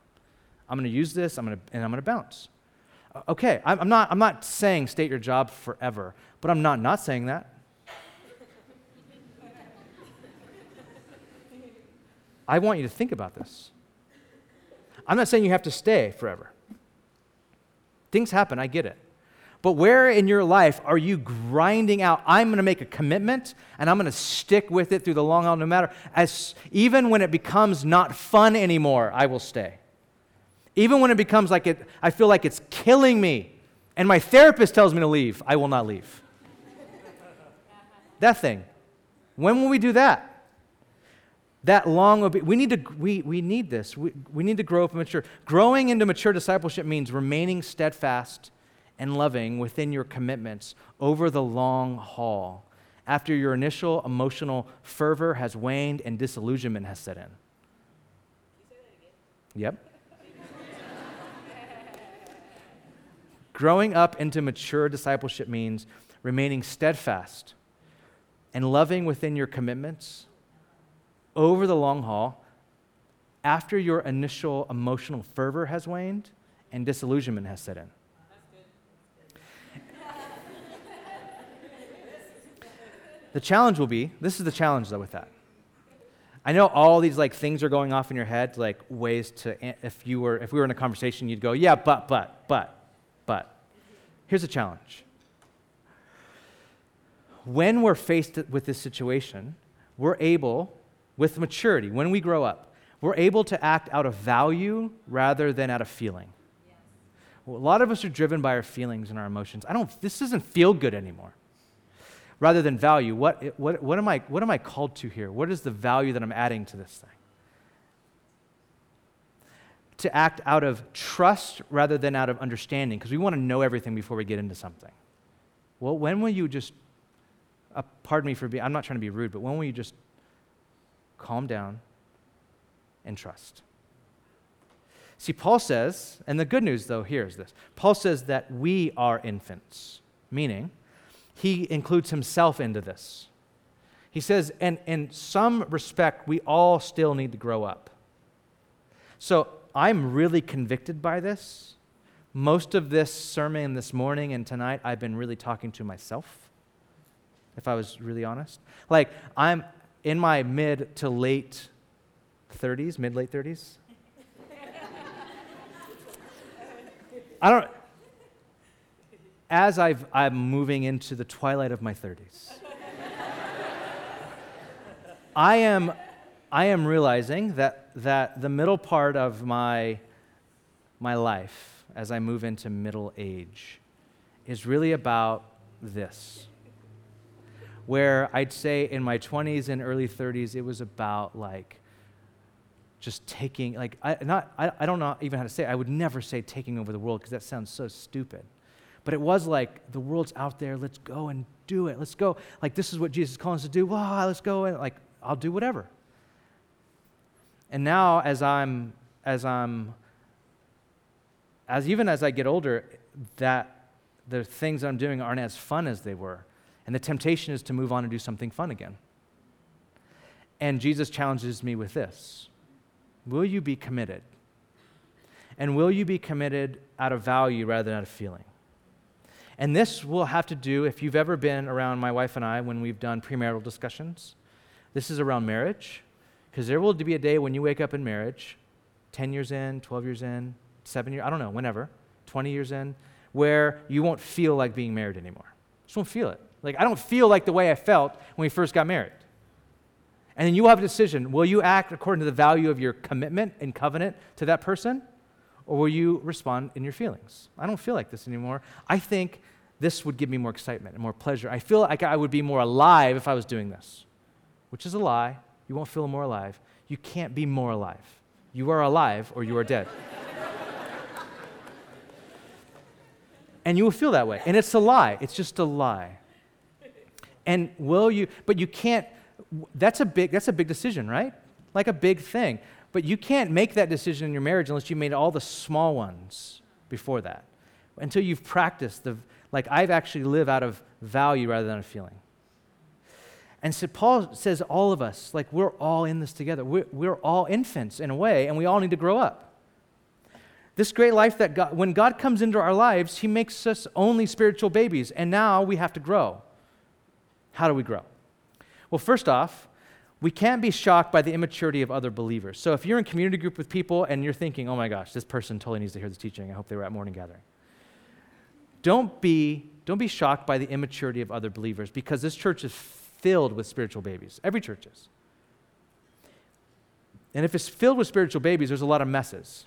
I'm going to use this. I'm going to, and I'm going to bounce. Okay, I'm, I'm not. I'm not saying state your job forever, but I'm not not saying that. I want you to think about this. I'm not saying you have to stay forever. Things happen. I get it. But where in your life are you grinding out? I'm going to make a commitment and I'm going to stick with it through the long haul, no matter as even when it becomes not fun anymore, I will stay. Even when it becomes like it, I feel like it's killing me, and my therapist tells me to leave, I will not leave. that thing. When will we do that? That long, obe- we need to, we, we need this. We, we need to grow up and mature. Growing into mature discipleship means remaining steadfast and loving within your commitments over the long haul after your initial emotional fervor has waned and disillusionment has set in. Yep. Growing up into mature discipleship means remaining steadfast and loving within your commitments over the long haul after your initial emotional fervor has waned and disillusionment has set in. The challenge will be this is the challenge, though, with that. I know all these like things are going off in your head, like ways to, if you were, if we were in a conversation, you'd go, yeah, but, but, but, but. Here's a challenge. When we're faced with this situation, we're able, with maturity, when we grow up, we're able to act out of value rather than out of feeling. Well, a lot of us are driven by our feelings and our emotions. I don't, this doesn't feel good anymore rather than value. What, what, what, am I, what am I called to here? What is the value that I'm adding to this thing? To act out of trust rather than out of understanding, because we want to know everything before we get into something. Well, when will you just, uh, pardon me for being, I'm not trying to be rude, but when will you just calm down and trust? See, Paul says, and the good news though here is this Paul says that we are infants, meaning he includes himself into this. He says, and in some respect, we all still need to grow up. So I'm really convicted by this. Most of this sermon this morning and tonight, I've been really talking to myself, if I was really honest. Like, I'm in my mid to late 30s, mid late 30s. I don't, as i am moving into the twilight of my 30s, I am, I am realizing that, that the middle part of my, my life, as I move into middle age, is really about this. Where I'd say in my 20s and early 30s, it was about like just taking, like, I, not, I, I don't know even how to say it. I would never say taking over the world because that sounds so stupid. But it was like, the world's out there, let's go and do it. Let's go. Like, this is what Jesus is calling us to do. Wow, let's go. And like, I'll do whatever. And now, as I'm, as I'm, as even as I get older, that the things I'm doing aren't as fun as they were. And the temptation is to move on and do something fun again. And Jesus challenges me with this Will you be committed? And will you be committed out of value rather than out of feeling? And this will have to do, if you've ever been around my wife and I when we've done premarital discussions, this is around marriage. Because there will be a day when you wake up in marriage, 10 years in, 12 years in, 7 years, I don't know, whenever, 20 years in, where you won't feel like being married anymore. Just won't feel it. Like, I don't feel like the way I felt when we first got married. And then you have a decision. Will you act according to the value of your commitment and covenant to that person? Or will you respond in your feelings? I don't feel like this anymore. I think this would give me more excitement and more pleasure. I feel like I would be more alive if I was doing this, which is a lie. You won't feel more alive. You can't be more alive. You are alive or you are dead. and you will feel that way. And it's a lie. It's just a lie. And will you, but you can't, that's a big, that's a big decision, right? Like a big thing. But you can't make that decision in your marriage unless you made all the small ones before that. Until you've practiced the, like I've actually live out of value rather than a feeling. And so Paul says all of us, like we're all in this together. We're, we're all infants in a way, and we all need to grow up. This great life that God, when God comes into our lives, He makes us only spiritual babies, and now we have to grow. How do we grow? Well, first off, we can't be shocked by the immaturity of other believers. So if you're in community group with people and you're thinking, oh my gosh, this person totally needs to hear this teaching, I hope they were at morning gathering. Don't be, don't be shocked by the immaturity of other believers because this church is filled with spiritual babies. Every church is. And if it's filled with spiritual babies, there's a lot of messes.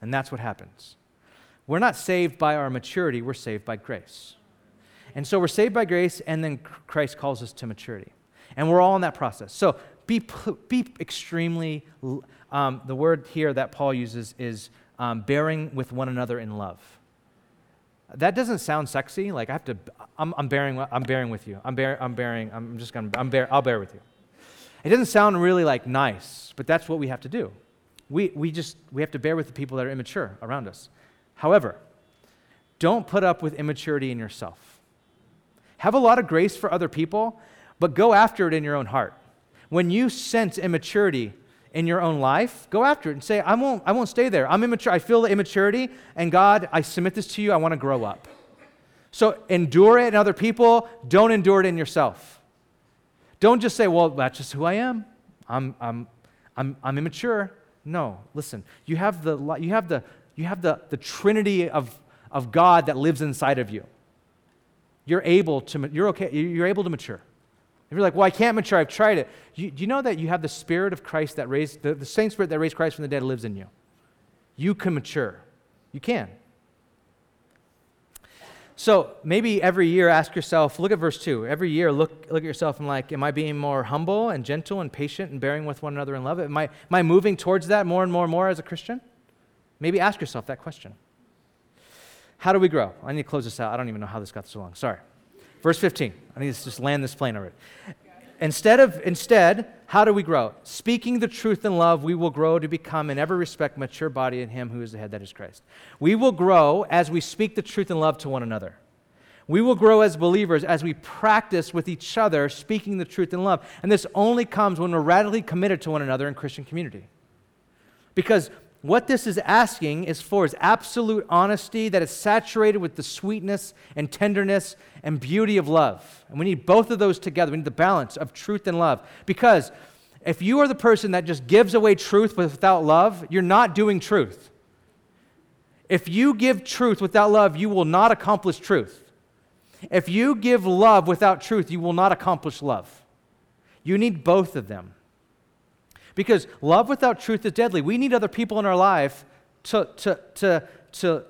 And that's what happens. We're not saved by our maturity, we're saved by grace. And so we're saved by grace, and then Christ calls us to maturity. And we're all in that process. So be, be extremely, um, the word here that Paul uses is um, bearing with one another in love. That doesn't sound sexy. Like I have to, I'm, I'm bearing, I'm bearing with you. I'm, bear, I'm bearing, I'm just gonna, I'm bear, I'll bear with you. It doesn't sound really like nice, but that's what we have to do. We, we just, we have to bear with the people that are immature around us. However, don't put up with immaturity in yourself. Have a lot of grace for other people, but go after it in your own heart. When you sense immaturity in your own life, go after it and say, I won't, I won't stay there. I'm immature. I feel the immaturity, and God, I submit this to you. I want to grow up. So endure it in other people. Don't endure it in yourself. Don't just say, well, that's just who I am. I'm, I'm, I'm, I'm immature. No, listen. You have the, you have the, you have the, the trinity of, of God that lives inside of you. You're able to, you're okay, you're able to mature. If you're like, well, I can't mature, I've tried it. You, do you know that you have the Spirit of Christ that raised, the, the same Spirit that raised Christ from the dead lives in you? You can mature. You can. So maybe every year ask yourself, look at verse 2. Every year look, look at yourself and like, am I being more humble and gentle and patient and bearing with one another in love? Am I, am I moving towards that more and more and more as a Christian? Maybe ask yourself that question. How do we grow? I need to close this out. I don't even know how this got so long. Sorry. Verse 15. I need to just land this plane already. Instead of instead, how do we grow? Speaking the truth in love, we will grow to become in every respect mature body in him who is the head that is Christ. We will grow as we speak the truth in love to one another. We will grow as believers as we practice with each other speaking the truth in love. And this only comes when we're radically committed to one another in Christian community. Because what this is asking is for is absolute honesty that is saturated with the sweetness and tenderness and beauty of love. And we need both of those together. We need the balance of truth and love. Because if you are the person that just gives away truth without love, you're not doing truth. If you give truth without love, you will not accomplish truth. If you give love without truth, you will not accomplish love. You need both of them. Because love without truth is deadly. We need other people in our life to, to, to, to,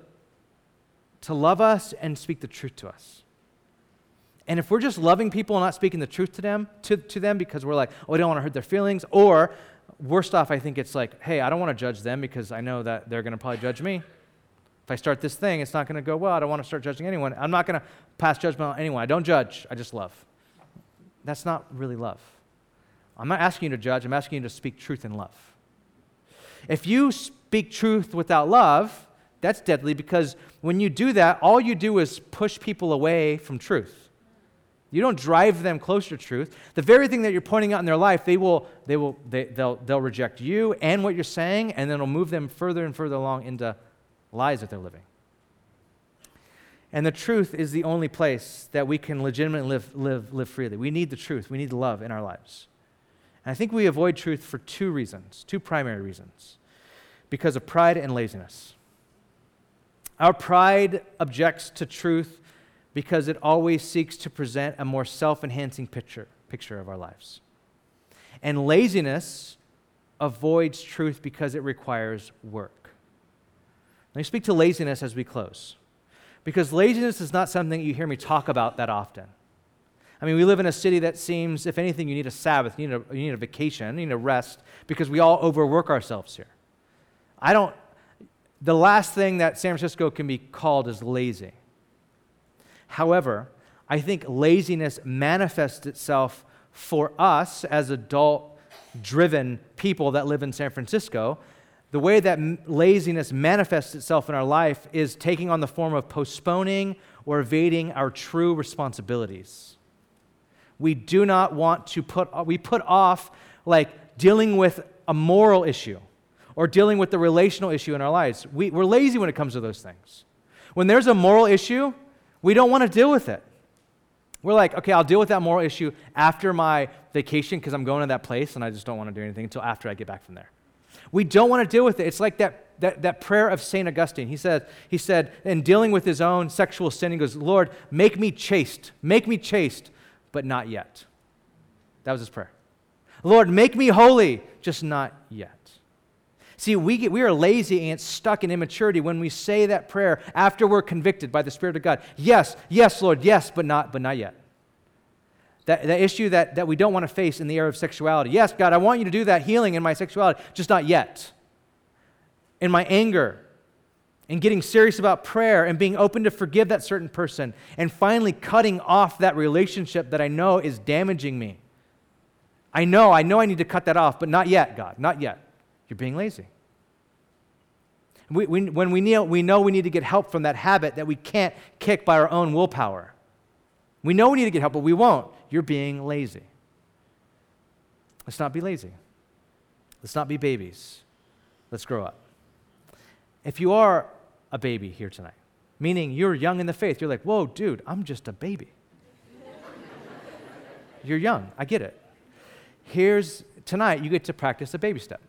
to love us and speak the truth to us. And if we're just loving people and not speaking the truth to them, to, to them because we're like, oh, I don't want to hurt their feelings, or worst off, I think it's like, hey, I don't want to judge them because I know that they're going to probably judge me. If I start this thing, it's not going to go well. I don't want to start judging anyone. I'm not going to pass judgment on anyone. I don't judge, I just love. That's not really love. I'm not asking you to judge, I'm asking you to speak truth in love. If you speak truth without love, that's deadly because when you do that, all you do is push people away from truth. You don't drive them closer to truth. The very thing that you're pointing out in their life, they will, they will, they, they'll, they'll reject you and what you're saying, and then it'll move them further and further along into lies that they're living. And the truth is the only place that we can legitimately live, live, live freely. We need the truth. We need love in our lives. And I think we avoid truth for two reasons, two primary reasons because of pride and laziness. Our pride objects to truth because it always seeks to present a more self enhancing picture, picture of our lives. And laziness avoids truth because it requires work. Let me speak to laziness as we close. Because laziness is not something you hear me talk about that often. I mean, we live in a city that seems, if anything, you need a Sabbath, you need a, you need a vacation, you need a rest, because we all overwork ourselves here. I don't, the last thing that San Francisco can be called is lazy. However, I think laziness manifests itself for us as adult driven people that live in San Francisco. The way that m- laziness manifests itself in our life is taking on the form of postponing or evading our true responsibilities. We do not want to put, we put off like dealing with a moral issue or dealing with the relational issue in our lives. We, we're lazy when it comes to those things. When there's a moral issue, we don't want to deal with it. We're like, okay, I'll deal with that moral issue after my vacation because I'm going to that place and I just don't want to do anything until after I get back from there. We don't want to deal with it. It's like that, that, that prayer of St. Augustine. He said, he said, in dealing with his own sexual sin, he goes, Lord, make me chaste, make me chaste, but not yet. That was his prayer. Lord, make me holy, just not yet. See, we, get, we are lazy and stuck in immaturity when we say that prayer after we're convicted by the Spirit of God. Yes, yes, Lord, yes, but not, but not yet. That, that issue that, that we don't want to face in the area of sexuality. Yes, God, I want you to do that healing in my sexuality, just not yet. In my anger, and getting serious about prayer and being open to forgive that certain person, and finally cutting off that relationship that I know is damaging me. I know, I know I need to cut that off, but not yet, God, not yet. You're being lazy. We, we, when we, need, we know we need to get help from that habit that we can't kick by our own willpower. We know we need to get help, but we won't. You're being lazy. Let's not be lazy. Let's not be babies. Let's grow up. If you are a baby here tonight, meaning you're young in the faith, you're like, whoa, dude, I'm just a baby. you're young. I get it. Here's tonight, you get to practice a baby step.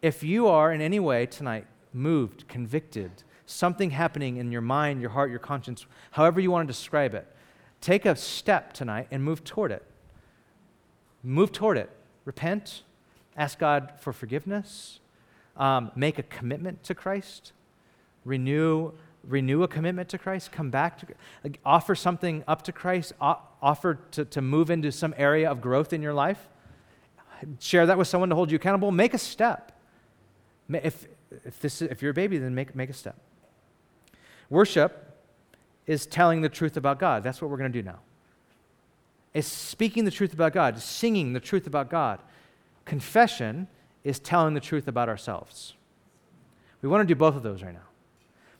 If you are in any way tonight moved, convicted, something happening in your mind, your heart, your conscience, however you want to describe it, take a step tonight and move toward it. Move toward it. Repent, ask God for forgiveness, um, make a commitment to Christ, renew, renew a commitment to Christ, come back to like, offer something up to Christ, offer to, to move into some area of growth in your life. Share that with someone to hold you accountable. Make a step. If, if, this, if you're a baby, then make, make a step. Worship is telling the truth about God. That's what we're going to do now. It's speaking the truth about God, singing the truth about God. Confession is telling the truth about ourselves. We want to do both of those right now.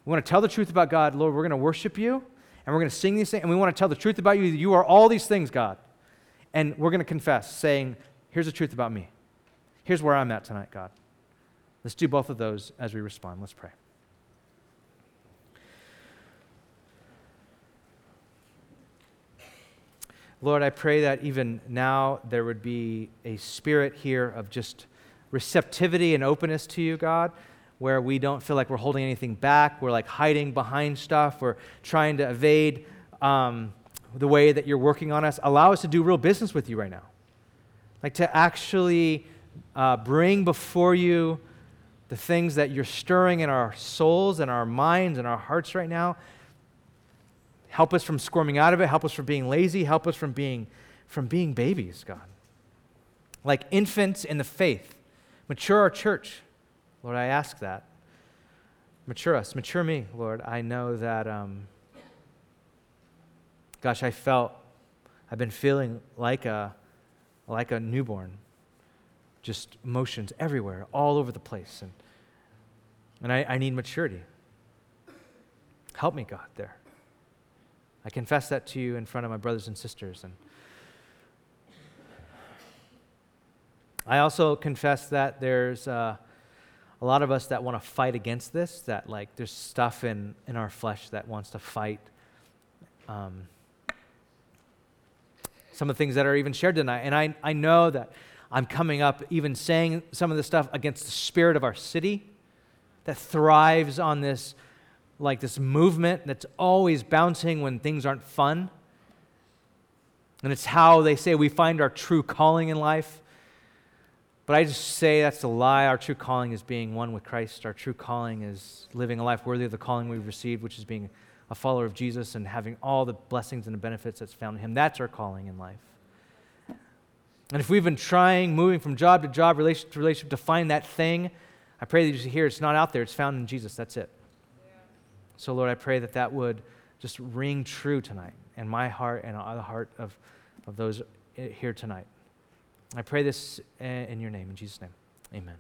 We want to tell the truth about God. Lord, we're going to worship you, and we're going to sing these things, and we want to tell the truth about you. You are all these things, God. And we're going to confess, saying, Here's the truth about me. Here's where I'm at tonight, God. Let's do both of those as we respond. Let's pray. Lord, I pray that even now there would be a spirit here of just receptivity and openness to you, God, where we don't feel like we're holding anything back. We're like hiding behind stuff. We're trying to evade um, the way that you're working on us. Allow us to do real business with you right now. Like to actually uh, bring before you the things that you're stirring in our souls and our minds and our hearts right now. Help us from squirming out of it. Help us from being lazy. Help us from being, from being babies, God. Like infants in the faith. Mature our church. Lord, I ask that. Mature us. Mature me, Lord. I know that, um, gosh, I felt, I've been feeling like a, like a newborn just emotions everywhere, all over the place. And, and I, I need maturity. Help me, God, there. I confess that to you in front of my brothers and sisters. And I also confess that there's uh, a lot of us that want to fight against this, that like there's stuff in, in our flesh that wants to fight. Um, some of the things that are even shared tonight. And I, I know that I'm coming up even saying some of the stuff against the spirit of our city that thrives on this like this movement that's always bouncing when things aren't fun. And it's how they say we find our true calling in life. But I just say that's a lie. Our true calling is being one with Christ. Our true calling is living a life worthy of the calling we've received, which is being a follower of Jesus and having all the blessings and the benefits that's found in Him. That's our calling in life. And if we've been trying, moving from job to job, relationship to relationship, to find that thing, I pray that you hear it's not out there, it's found in Jesus. That's it. So, Lord, I pray that that would just ring true tonight in my heart and the heart of, of those here tonight. I pray this eh, in your name, in Jesus' name. Amen.